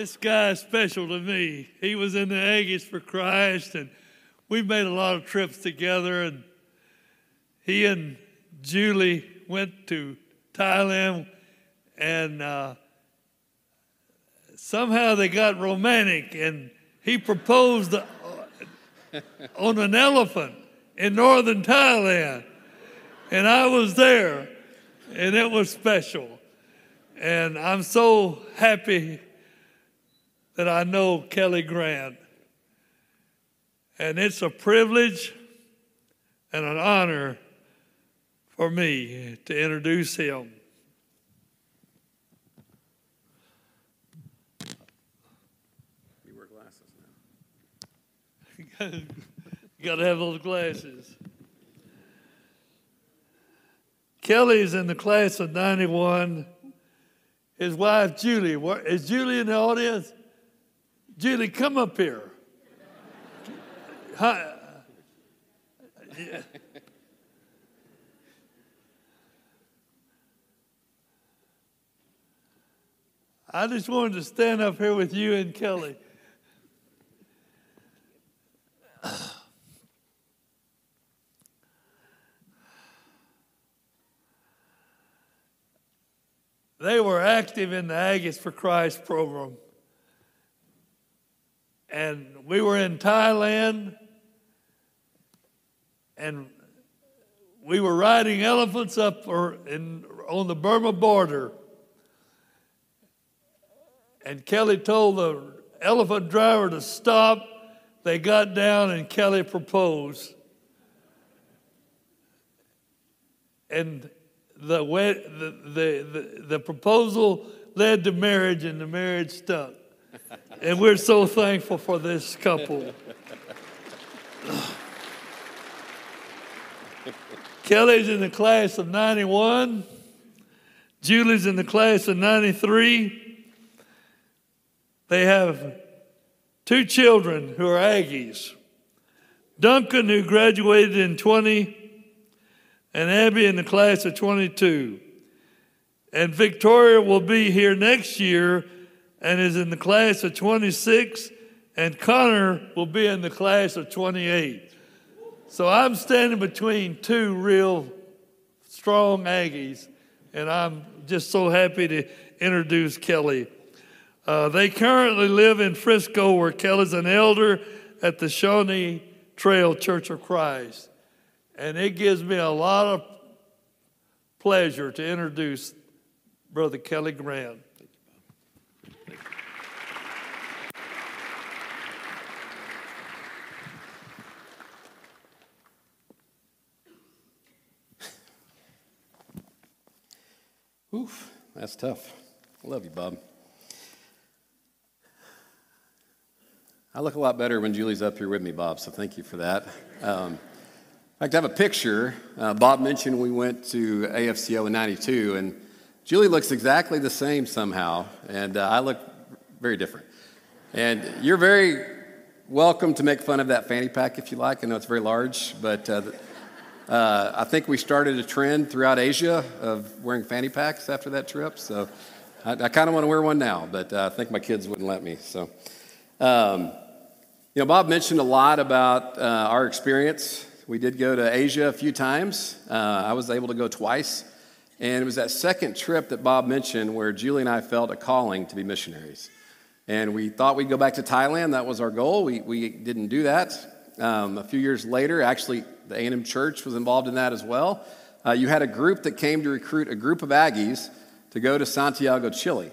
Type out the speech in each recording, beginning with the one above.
This guy's special to me. He was in the Aggies for Christ, and we made a lot of trips together. And he and Julie went to Thailand, and uh, somehow they got romantic, and he proposed on an elephant in northern Thailand. And I was there, and it was special. And I'm so happy that I know Kelly Grant. And it's a privilege and an honor for me to introduce him. You wear glasses now. you got to have those glasses. Kelly's in the class of 91. His wife, Julie. Is Julie in the audience? Julie, come up here. Hi. Yeah. I just wanted to stand up here with you and Kelly. They were active in the Aggies for Christ program. And we were in Thailand, and we were riding elephants up in, on the Burma border. And Kelly told the elephant driver to stop. They got down, and Kelly proposed. And the, the, the, the, proposal led to marriage, and the marriage stuck. And we're so thankful for this couple. Kelly's in the class of 91. Julie's in the class of 93. They have two children who are Aggies. Duncan, who graduated in 20 and Abby in the class of 22. And Victoria will be here next year and is in the class of 26, and Connor will be in the class of 28. So I'm standing between two real strong Aggies, and I'm just so happy to introduce Kelly. Uh, they currently live in Frisco, where Kelly's an elder at the Shawnee Trail Church of Christ. And it gives me a lot of pleasure to introduce Brother Kelly Grant. Oof, that's tough. Love you, Bob. I look a lot better when Julie's up here with me, Bob, so thank you for that. Um, I have a picture. Uh, Bob mentioned we went to AFCO in 92, and Julie looks exactly the same somehow, and uh, I look very different. And you're very welcome to make fun of that fanny pack if you like. I know it's very large, but uh, uh I think we started a trend throughout Asia of wearing fanny packs after that trip. So I, I kind of want to wear one now, but uh, I think my kids wouldn't let me. So, um, you know, Bob mentioned a lot about uh, our experience we did go to Asia a few times. Uh, I was able to go twice. And it was that second trip that Bob mentioned where Julie and I felt a calling to be missionaries. And we thought we'd go back to Thailand. That was our goal. We, we didn't do that. Um, a few years later, actually, the A&M Church was involved in that as well. Uh, you had a group that came to recruit a group of Aggies to go to Santiago, Chile.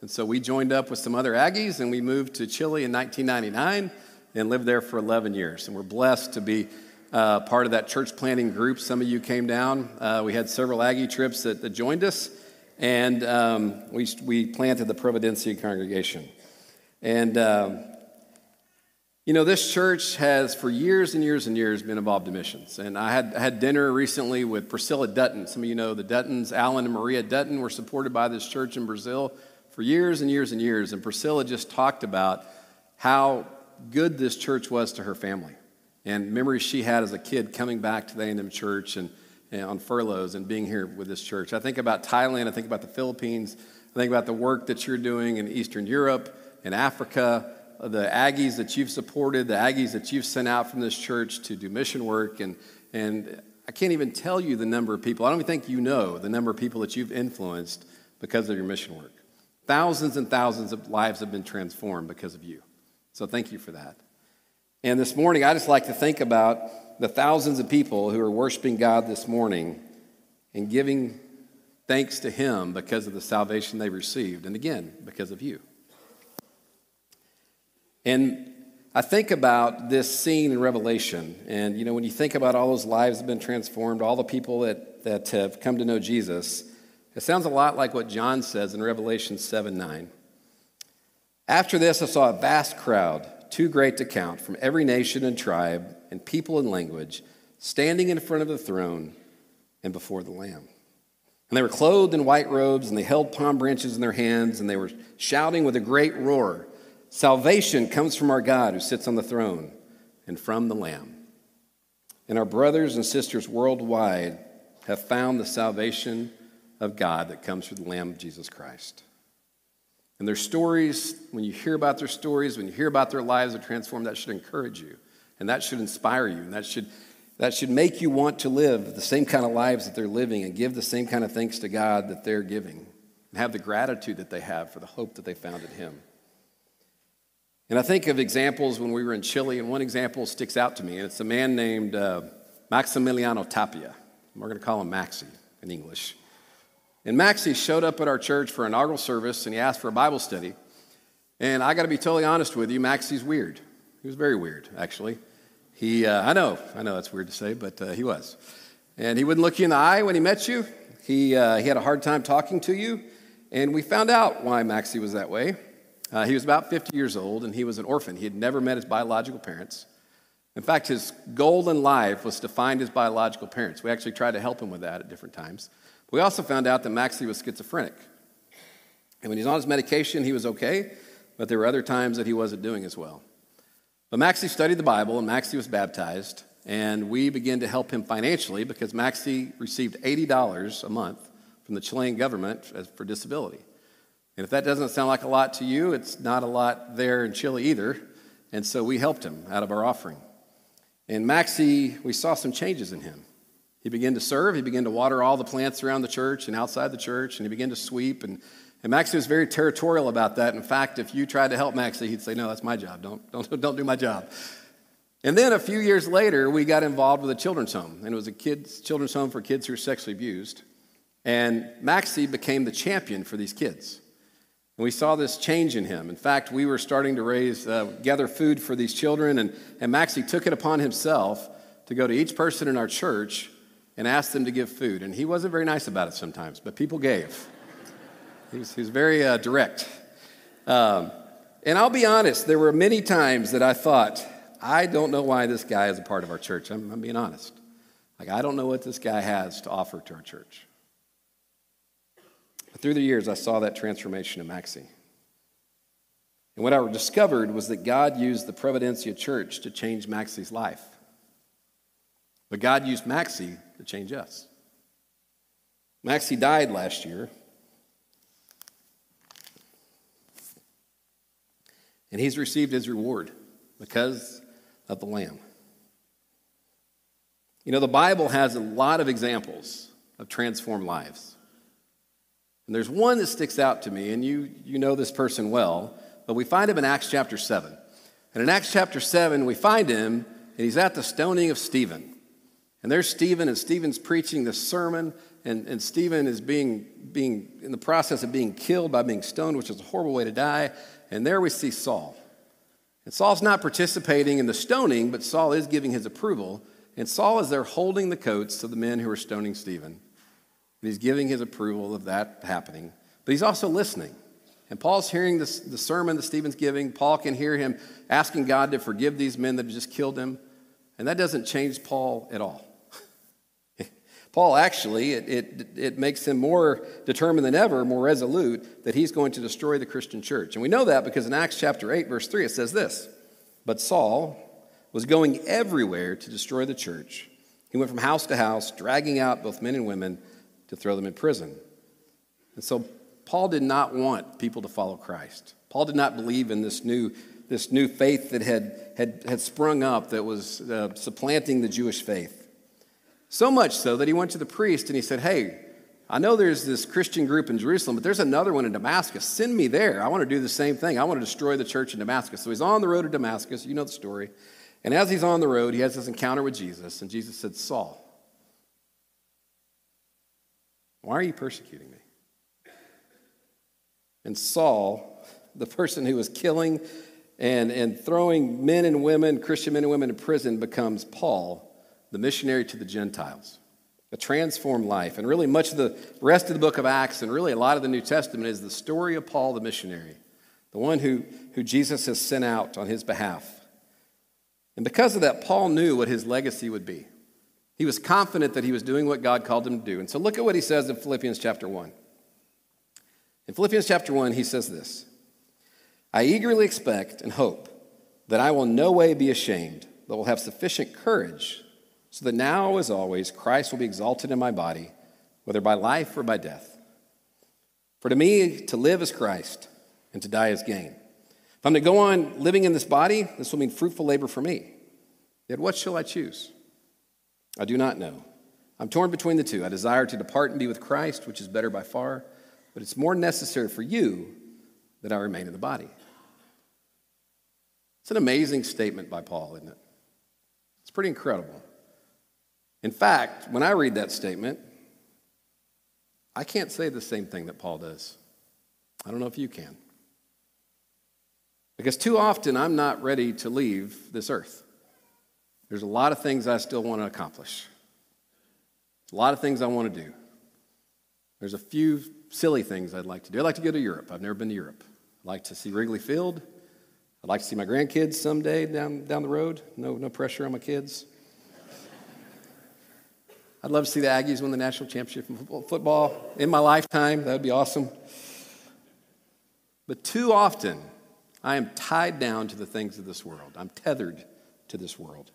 And so we joined up with some other Aggies and we moved to Chile in 1999 and lived there for 11 years. And we're blessed to be uh, part of that church planting group. Some of you came down. Uh, we had several Aggie trips that, that joined us, and um, we, we planted the Providencia congregation. And, um, you know, this church has for years and years and years been involved in missions. And I had, had dinner recently with Priscilla Dutton. Some of you know the Duttons, Alan and Maria Dutton, were supported by this church in Brazil for years and years and years. And Priscilla just talked about how good this church was to her family and memories she had as a kid coming back to the A&M church and, and, on furloughs and being here with this church. I think about Thailand, I think about the Philippines, I think about the work that you're doing in Eastern Europe, in Africa, the Aggies that you've supported, the Aggies that you've sent out from this church to do mission work. And, and I can't even tell you the number of people, I don't even think you know the number of people that you've influenced because of your mission work. Thousands and thousands of lives have been transformed because of you. So thank you for that. And this morning, I just like to think about the thousands of people who are worshiping God this morning and giving thanks to Him because of the salvation they received, and again, because of you. And I think about this scene in Revelation, and you know, when you think about all those lives that have been transformed, all the people that, that have come to know Jesus, it sounds a lot like what John says in Revelation 7 9. After this, I saw a vast crowd, too great to count, from every nation and tribe and people and language, standing in front of the throne and before the Lamb. And they were clothed in white robes, and they held palm branches in their hands, and they were shouting with a great roar Salvation comes from our God who sits on the throne and from the Lamb. And our brothers and sisters worldwide have found the salvation of God that comes through the Lamb of Jesus Christ. And their stories, when you hear about their stories, when you hear about their lives are transformed, that should encourage you, and that should inspire you, and that should, that should make you want to live the same kind of lives that they're living and give the same kind of thanks to God that they're giving, and have the gratitude that they have for the hope that they found in Him. And I think of examples when we were in Chile, and one example sticks out to me, and it's a man named uh, Maximiliano Tapia. We're going to call him Maxi in English. And Maxie showed up at our church for inaugural service and he asked for a Bible study. And I got to be totally honest with you, Maxie's weird. He was very weird, actually. He, uh, I know, I know that's weird to say, but uh, he was. And he wouldn't look you in the eye when he met you. He, uh, he had a hard time talking to you. And we found out why Maxie was that way. Uh, he was about 50 years old and he was an orphan. He had never met his biological parents. In fact, his goal in life was to find his biological parents. We actually tried to help him with that at different times. We also found out that Maxie was schizophrenic. And when he was on his medication, he was okay, but there were other times that he wasn't doing as well. But Maxie studied the Bible, and Maxie was baptized, and we began to help him financially because Maxie received $80 a month from the Chilean government for disability. And if that doesn't sound like a lot to you, it's not a lot there in Chile either. And so we helped him out of our offering. And Maxie, we saw some changes in him. He began to serve. He began to water all the plants around the church and outside the church, and he began to sweep. And, and Maxie was very territorial about that. In fact, if you tried to help Maxie, he'd say, No, that's my job. Don't, don't, don't do my job. And then a few years later, we got involved with a children's home, and it was a kids, children's home for kids who were sexually abused. And Maxie became the champion for these kids. And we saw this change in him. In fact, we were starting to raise, uh, gather food for these children, and, and Maxie took it upon himself to go to each person in our church and asked them to give food. And he wasn't very nice about it sometimes, but people gave. he, was, he was very uh, direct. Um, and I'll be honest, there were many times that I thought, I don't know why this guy is a part of our church. I'm, I'm being honest. Like, I don't know what this guy has to offer to our church. Through the years, I saw that transformation in Maxie. And what I discovered was that God used the Providencia Church to change Maxie's life. But God used Maxie to change us. Maxie died last year. And he's received his reward because of the Lamb. You know, the Bible has a lot of examples of transformed lives. And there's one that sticks out to me, and you, you know this person well, but we find him in Acts chapter 7. And in Acts chapter 7, we find him, and he's at the stoning of Stephen. And there's Stephen, and Stephen's preaching the sermon, and, and Stephen is being, being in the process of being killed by being stoned, which is a horrible way to die. And there we see Saul. And Saul's not participating in the stoning, but Saul is giving his approval. And Saul is there holding the coats of the men who are stoning Stephen. And he's giving his approval of that happening. But he's also listening. And Paul's hearing this, the sermon that Stephen's giving. Paul can hear him asking God to forgive these men that have just killed him. And that doesn't change Paul at all. Paul actually, it, it, it makes him more determined than ever, more resolute, that he's going to destroy the Christian church. And we know that because in Acts chapter 8, verse 3, it says this But Saul was going everywhere to destroy the church. He went from house to house, dragging out both men and women to throw them in prison. And so Paul did not want people to follow Christ. Paul did not believe in this new, this new faith that had, had, had sprung up that was uh, supplanting the Jewish faith. So much so that he went to the priest and he said, Hey, I know there's this Christian group in Jerusalem, but there's another one in Damascus. Send me there. I want to do the same thing. I want to destroy the church in Damascus. So he's on the road to Damascus. You know the story. And as he's on the road, he has this encounter with Jesus, and Jesus said, Saul, why are you persecuting me? And Saul, the person who was killing and, and throwing men and women, Christian men and women in prison, becomes Paul, the missionary to the Gentiles. A transformed life. And really, much of the rest of the book of Acts and really a lot of the New Testament is the story of Paul, the missionary, the one who, who Jesus has sent out on his behalf. And because of that, Paul knew what his legacy would be. He was confident that he was doing what God called him to do. And so look at what he says in Philippians chapter 1. In Philippians chapter 1, he says this I eagerly expect and hope that I will no way be ashamed, but will have sufficient courage, so that now, as always, Christ will be exalted in my body, whether by life or by death. For to me, to live is Christ, and to die is gain. If I'm to go on living in this body, this will mean fruitful labor for me. Yet what shall I choose? I do not know. I'm torn between the two. I desire to depart and be with Christ, which is better by far, but it's more necessary for you that I remain in the body. It's an amazing statement by Paul, isn't it? It's pretty incredible. In fact, when I read that statement, I can't say the same thing that Paul does. I don't know if you can. Because too often I'm not ready to leave this earth. There's a lot of things I still want to accomplish, a lot of things I want to do. There's a few silly things I'd like to do. I'd like to go to Europe. I've never been to Europe. I'd like to see Wrigley Field. I'd like to see my grandkids someday down, down the road. No, no pressure on my kids. I'd love to see the Aggies win the national championship in football in my lifetime. That would be awesome. But too often, I am tied down to the things of this world. I'm tethered to this world.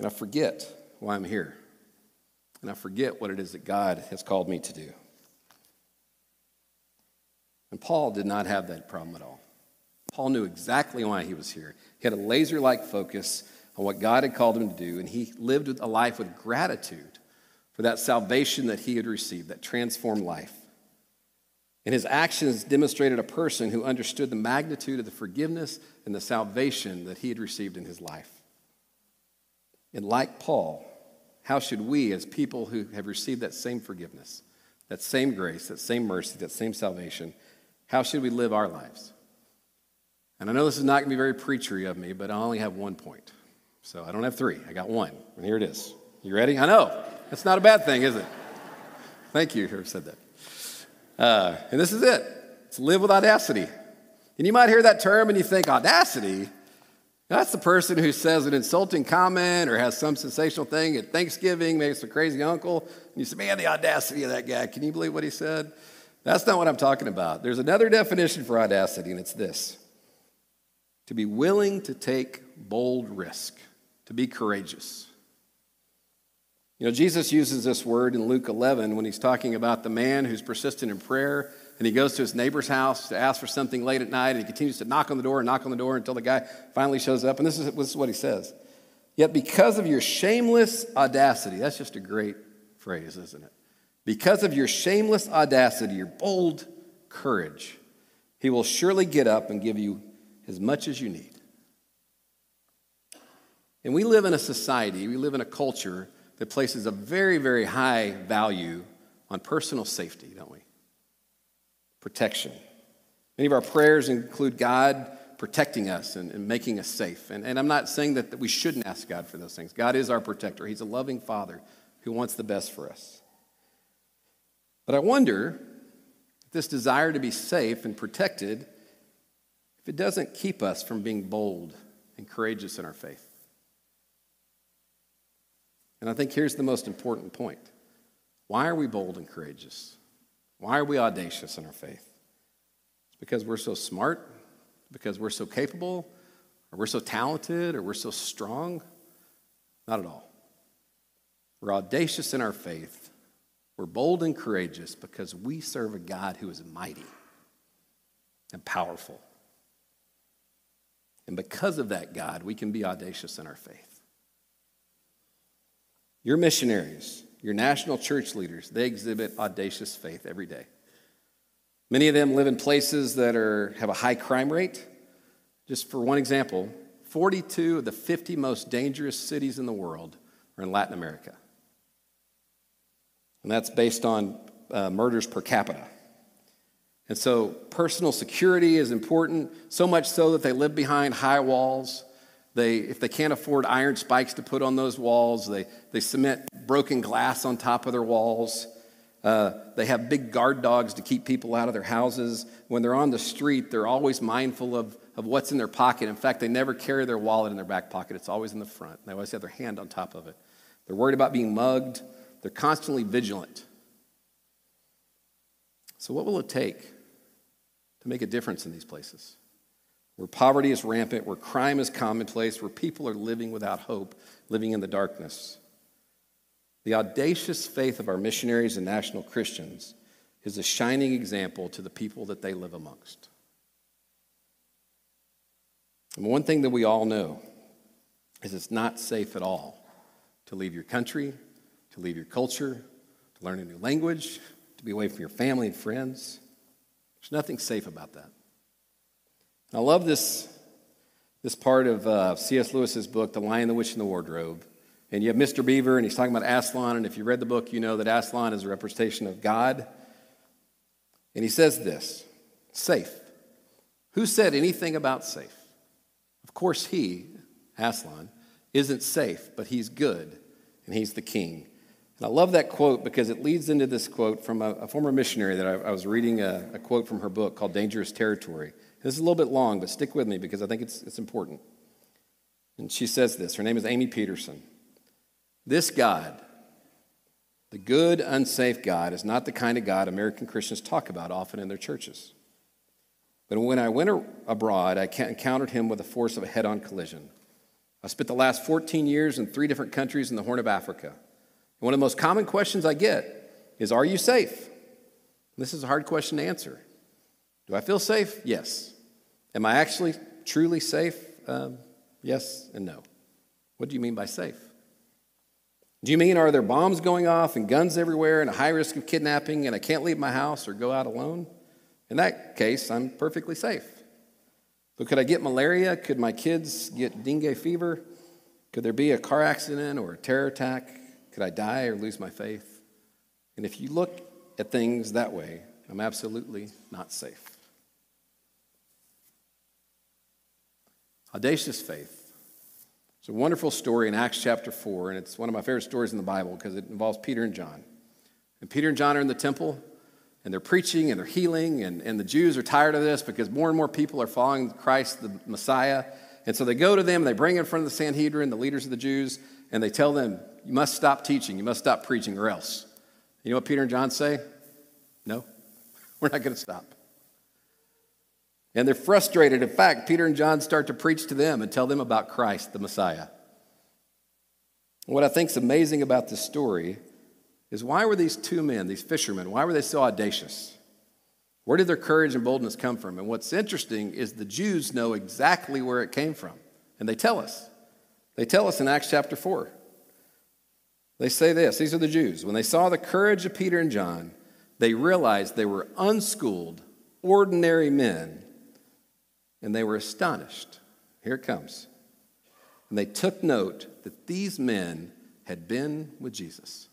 And I forget why I'm here. And I forget what it is that God has called me to do. And Paul did not have that problem at all. Paul knew exactly why he was here. He had a laser like focus on what God had called him to do, and he lived a life with gratitude for that salvation that he had received, that transformed life. And his actions demonstrated a person who understood the magnitude of the forgiveness and the salvation that he had received in his life. And like Paul, how should we, as people who have received that same forgiveness, that same grace, that same mercy, that same salvation, how should we live our lives? And I know this is not going to be very preachery of me, but I only have one point. So I don't have three. I got one. And here it is. You ready? I know. That's not a bad thing, is it? Thank you, whoever said that. Uh, and this is it. It's live with audacity. And you might hear that term and you think, audacity? That's the person who says an insulting comment or has some sensational thing at Thanksgiving, maybe it's a crazy uncle, and you say, man, the audacity of that guy. Can you believe what he said? That's not what I'm talking about. There's another definition for audacity, and it's this to be willing to take bold risk to be courageous. You know, Jesus uses this word in Luke 11 when he's talking about the man who's persistent in prayer and he goes to his neighbor's house to ask for something late at night and he continues to knock on the door and knock on the door until the guy finally shows up. And this is, this is what he says. Yet because of your shameless audacity, that's just a great phrase, isn't it? Because of your shameless audacity, your bold courage, he will surely get up and give you as much as you need. And we live in a society, we live in a culture that places a very, very high value on personal safety, don't we? Protection. Many of our prayers include God protecting us and, and making us safe. And, and I'm not saying that, that we shouldn't ask God for those things. God is our protector, He's a loving Father who wants the best for us. But I wonder if this desire to be safe and protected, if it doesn't keep us from being bold and courageous in our faith. And I think here's the most important point why are we bold and courageous? Why are we audacious in our faith? It's because we're so smart, because we're so capable, or we're so talented, or we're so strong? Not at all. We're audacious in our faith. We're bold and courageous because we serve a God who is mighty. and powerful. And because of that, God, we can be audacious in our faith. Your missionaries, your national church leaders, they exhibit audacious faith every day. Many of them live in places that are, have a high crime rate. Just for one example, 42 of the 50 most dangerous cities in the world are in Latin America. And that's based on uh, murders per capita. And so personal security is important, so much so that they live behind high walls. They, if they can't afford iron spikes to put on those walls, they, they cement broken glass on top of their walls. Uh, they have big guard dogs to keep people out of their houses. When they're on the street, they're always mindful of, of what's in their pocket. In fact, they never carry their wallet in their back pocket, it's always in the front. They always have their hand on top of it. They're worried about being mugged, they're constantly vigilant. So, what will it take to make a difference in these places? Where poverty is rampant, where crime is commonplace, where people are living without hope, living in the darkness. The audacious faith of our missionaries and national Christians is a shining example to the people that they live amongst. And one thing that we all know is it's not safe at all to leave your country, to leave your culture, to learn a new language, to be away from your family and friends. There's nothing safe about that. I love this, this part of uh, C.S. Lewis's book, The Lion, the Witch, and the Wardrobe. And you have Mr. Beaver, and he's talking about Aslan. And if you read the book, you know that Aslan is a representation of God. And he says this safe. Who said anything about safe? Of course, he, Aslan, isn't safe, but he's good, and he's the king. And I love that quote because it leads into this quote from a, a former missionary that I, I was reading a, a, quote from her book called Dangerous Territory. This is a little bit long, but stick with me because I think it's, it's important. And she says this her name is Amy Peterson. This God, the good, unsafe God, is not the kind of God American Christians talk about often in their churches. But when I went abroad, I encountered him with the force of a head on collision. I spent the last 14 years in three different countries in the Horn of Africa. And one of the most common questions I get is Are you safe? This is a hard question to answer. Do I feel safe? Yes. Am I actually truly safe? Um, yes and no. What do you mean by safe? Do you mean are there bombs going off and guns everywhere and a high risk of kidnapping and I can't leave my house or go out alone? In that case, I'm perfectly safe. But could I get malaria? Could my kids get dengue fever? Could there be a car accident or a terror attack? Could I die or lose my faith? And if you look at things that way, I'm absolutely not safe. Audacious faith it's a wonderful story in Acts chapter 4, and it's one of my favorite stories in the Bible because it involves Peter and John. And Peter and John are in the temple, and they're preaching and they're healing, and, and the Jews are tired of this because more and more people are following Christ, the Messiah. And so they go to them, and they bring in front of the Sanhedrin, the leaders of the Jews, and they tell them, You must stop teaching, you must stop preaching, or else. You know what Peter and John say? No, we're not going to stop. And they're frustrated. In fact, Peter and John start to preach to them and tell them about Christ, the Messiah. What I think is amazing about this story is why were these two men, these fishermen, why were they so audacious? Where did their courage and boldness come from? And what's interesting is the Jews know exactly where it came from, and they tell us. They tell us in Acts chapter 4. They say this these are the Jews. When they saw the courage of Peter and John, they realized they were unschooled, ordinary men and they were astonished. Here it comes. And they took note that these men had been with Jesus.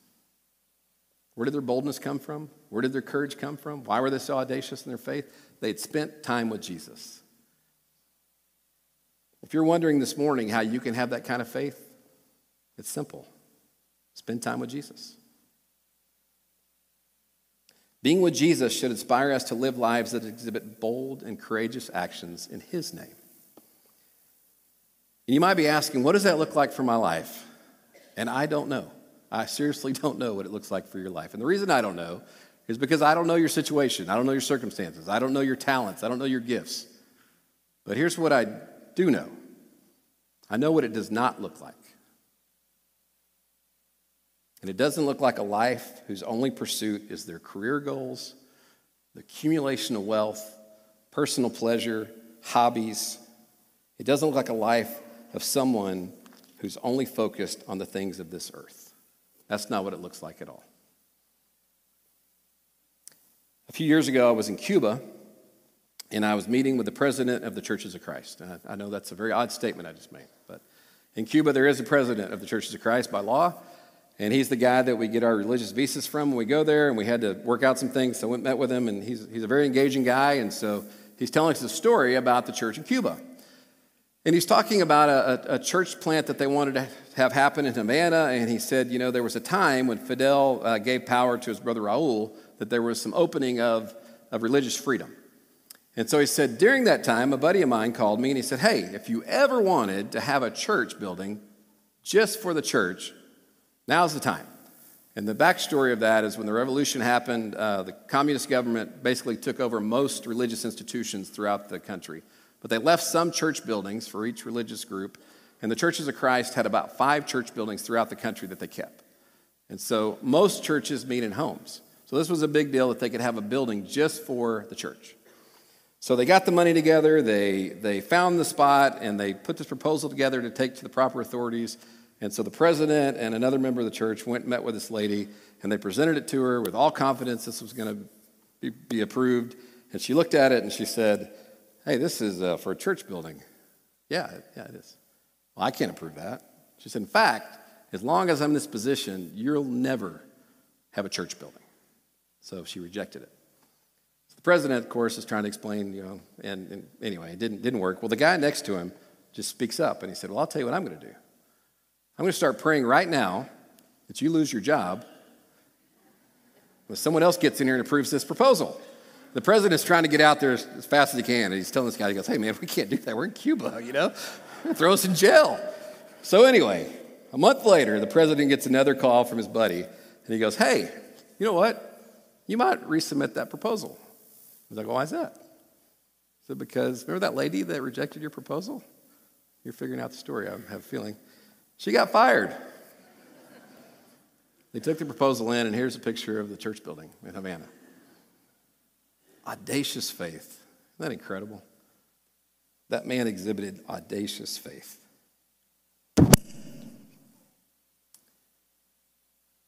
Where did their boldness come from? Where did their courage come from? Why were they so audacious in their faith? They had spent time with Jesus. If you're wondering this morning how you can have that kind of faith, it's simple spend time with Jesus. Being with Jesus should inspire us to live lives that exhibit bold and courageous actions in His name. And you might be asking, what does that look like for my life? And I don't know. I seriously don't know what it looks like for your life. And the reason I don't know is because I don't know your situation. I don't know your circumstances. I don't know your talents. I don't know your gifts. But here's what I do know I know what it does not look like. And it doesn't look like a life whose only pursuit is their career goals, the accumulation of wealth, personal pleasure, hobbies. It doesn't look like a life of someone who's only focused on the things of this earth. That's not what it looks like at all. A few years ago, I was in Cuba and I was meeting with the president of the Churches of Christ. And I, I know that's a very odd statement I just made, but in Cuba, there is a president of the Churches of Christ by law, and he's the guy that we get our religious visas from when we go there, and we had to work out some things. So I went met with him, and he's, he's a very engaging guy, and so he's telling us a story about the church in Cuba. And he's talking about a, a, church plant that they wanted to have happen in Havana. And he said, you know, there was a time when Fidel uh, gave power to his brother Raul that there was some opening of, of religious freedom. And so he said, during that time, a buddy of mine called me and he said, hey, if you ever wanted to have a church building just for the church, now's the time. And the backstory of that is when the revolution happened, uh, the communist government basically took over most religious institutions throughout the country. But they left some church buildings for each religious group, and the Churches of Christ had about five church buildings throughout the country that they kept. And so most churches meet in homes. So this was a big deal that they could have a building just for the church. So they got the money together, they, they found the spot, and they put this proposal together to take to the proper authorities. And so the president and another member of the church went and met with this lady, and they presented it to her with all confidence this was going to be, approved. And she looked at it and she said, Hey, this is uh, for a church building. Yeah, yeah, it is. Well, I can't approve that. She said, In fact, as long as I'm in this position, you'll never have a church building. So she rejected it. So the president, of course, is trying to explain, you know, and, and anyway, it didn't, didn't work. Well, the guy next to him just speaks up and he said, Well, I'll tell you what I'm going to do. I'm going to start praying right now that you lose your job when someone else gets in here and approves this proposal. The president's trying to get out there as, fast as he can. And he's telling this guy, he goes, hey, man, we can't do that. We're in Cuba, you know? Throw us in jail. So, anyway, a month later, the president gets another call from his buddy. And he goes, hey, you know what? You might resubmit that proposal. He's like, well, why is that? So, because remember that lady that rejected your proposal? You're figuring out the story, I have a feeling. She got fired. They took the proposal in, and here's a picture of the church building in Havana. Audacious faith. Isn't that incredible? That man exhibited audacious faith.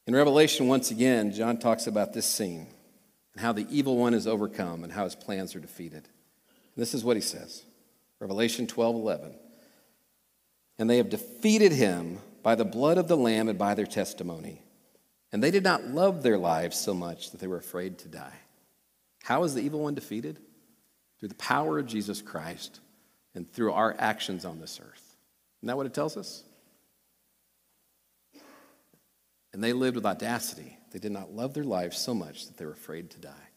In Revelation, once again, John talks about this scene and how the evil one is overcome and how his plans are defeated. And this is what he says Revelation 12 11. And they have defeated him by the blood of the Lamb and by their testimony. And they did not love their lives so much that they were afraid to die. How is the evil one defeated? Through the power of Jesus Christ and through our actions on this earth. Isn't that what it tells us? And they lived with audacity. They did not love their lives so much that they were afraid to die.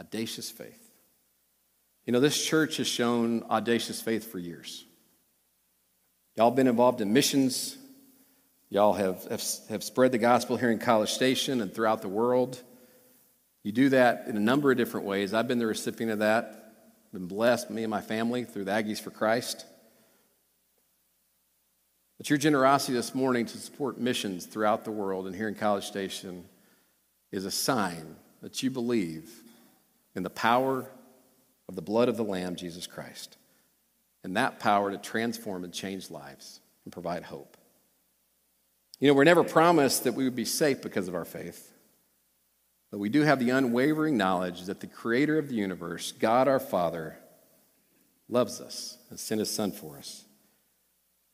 Audacious faith. You know, this church has shown audacious faith for years. Y'all been involved in missions. Y'all have, have, have spread the gospel here in College Station and throughout the world. You do that in a number of different ways. I've been the recipient of that, been blessed, me and my family, through the Aggies for Christ. But your generosity this morning to support missions throughout the world and here in College Station is a sign that you believe in the power of the blood of the Lamb, Jesus Christ, and that power to transform and change lives and provide hope. You know, we're never promised that we would be safe because of our faith. But we do have the unwavering knowledge that the creator of the universe, God our Father, loves us and sent his Son for us.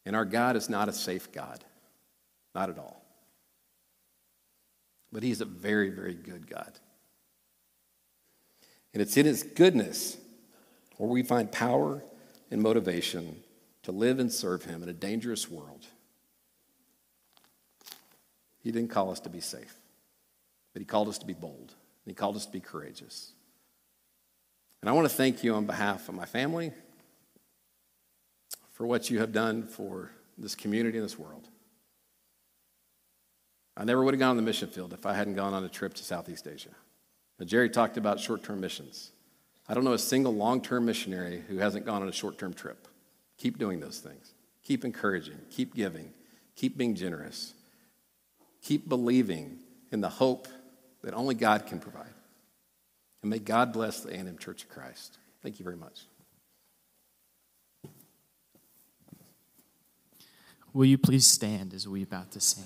And our God is not a safe God, not at all. But he's a very, very good God. And it's in his goodness where we find power and motivation to live and serve him in a dangerous world. He didn't call us to be safe. But he called us to be bold, and he called us to be courageous. And I want to thank you on behalf of my family for what you have done for this community and this world. I never would have gone on the mission field if I hadn't gone on a trip to Southeast Asia. Now, Jerry talked about short term missions. I don't know a single long term missionary who hasn't gone on a short term trip. Keep doing those things. Keep encouraging. Keep giving. Keep being generous. Keep believing in the hope that only God can provide. And may God bless the A&M Church of Christ. Thank you very much. Will you please stand as we about to sing?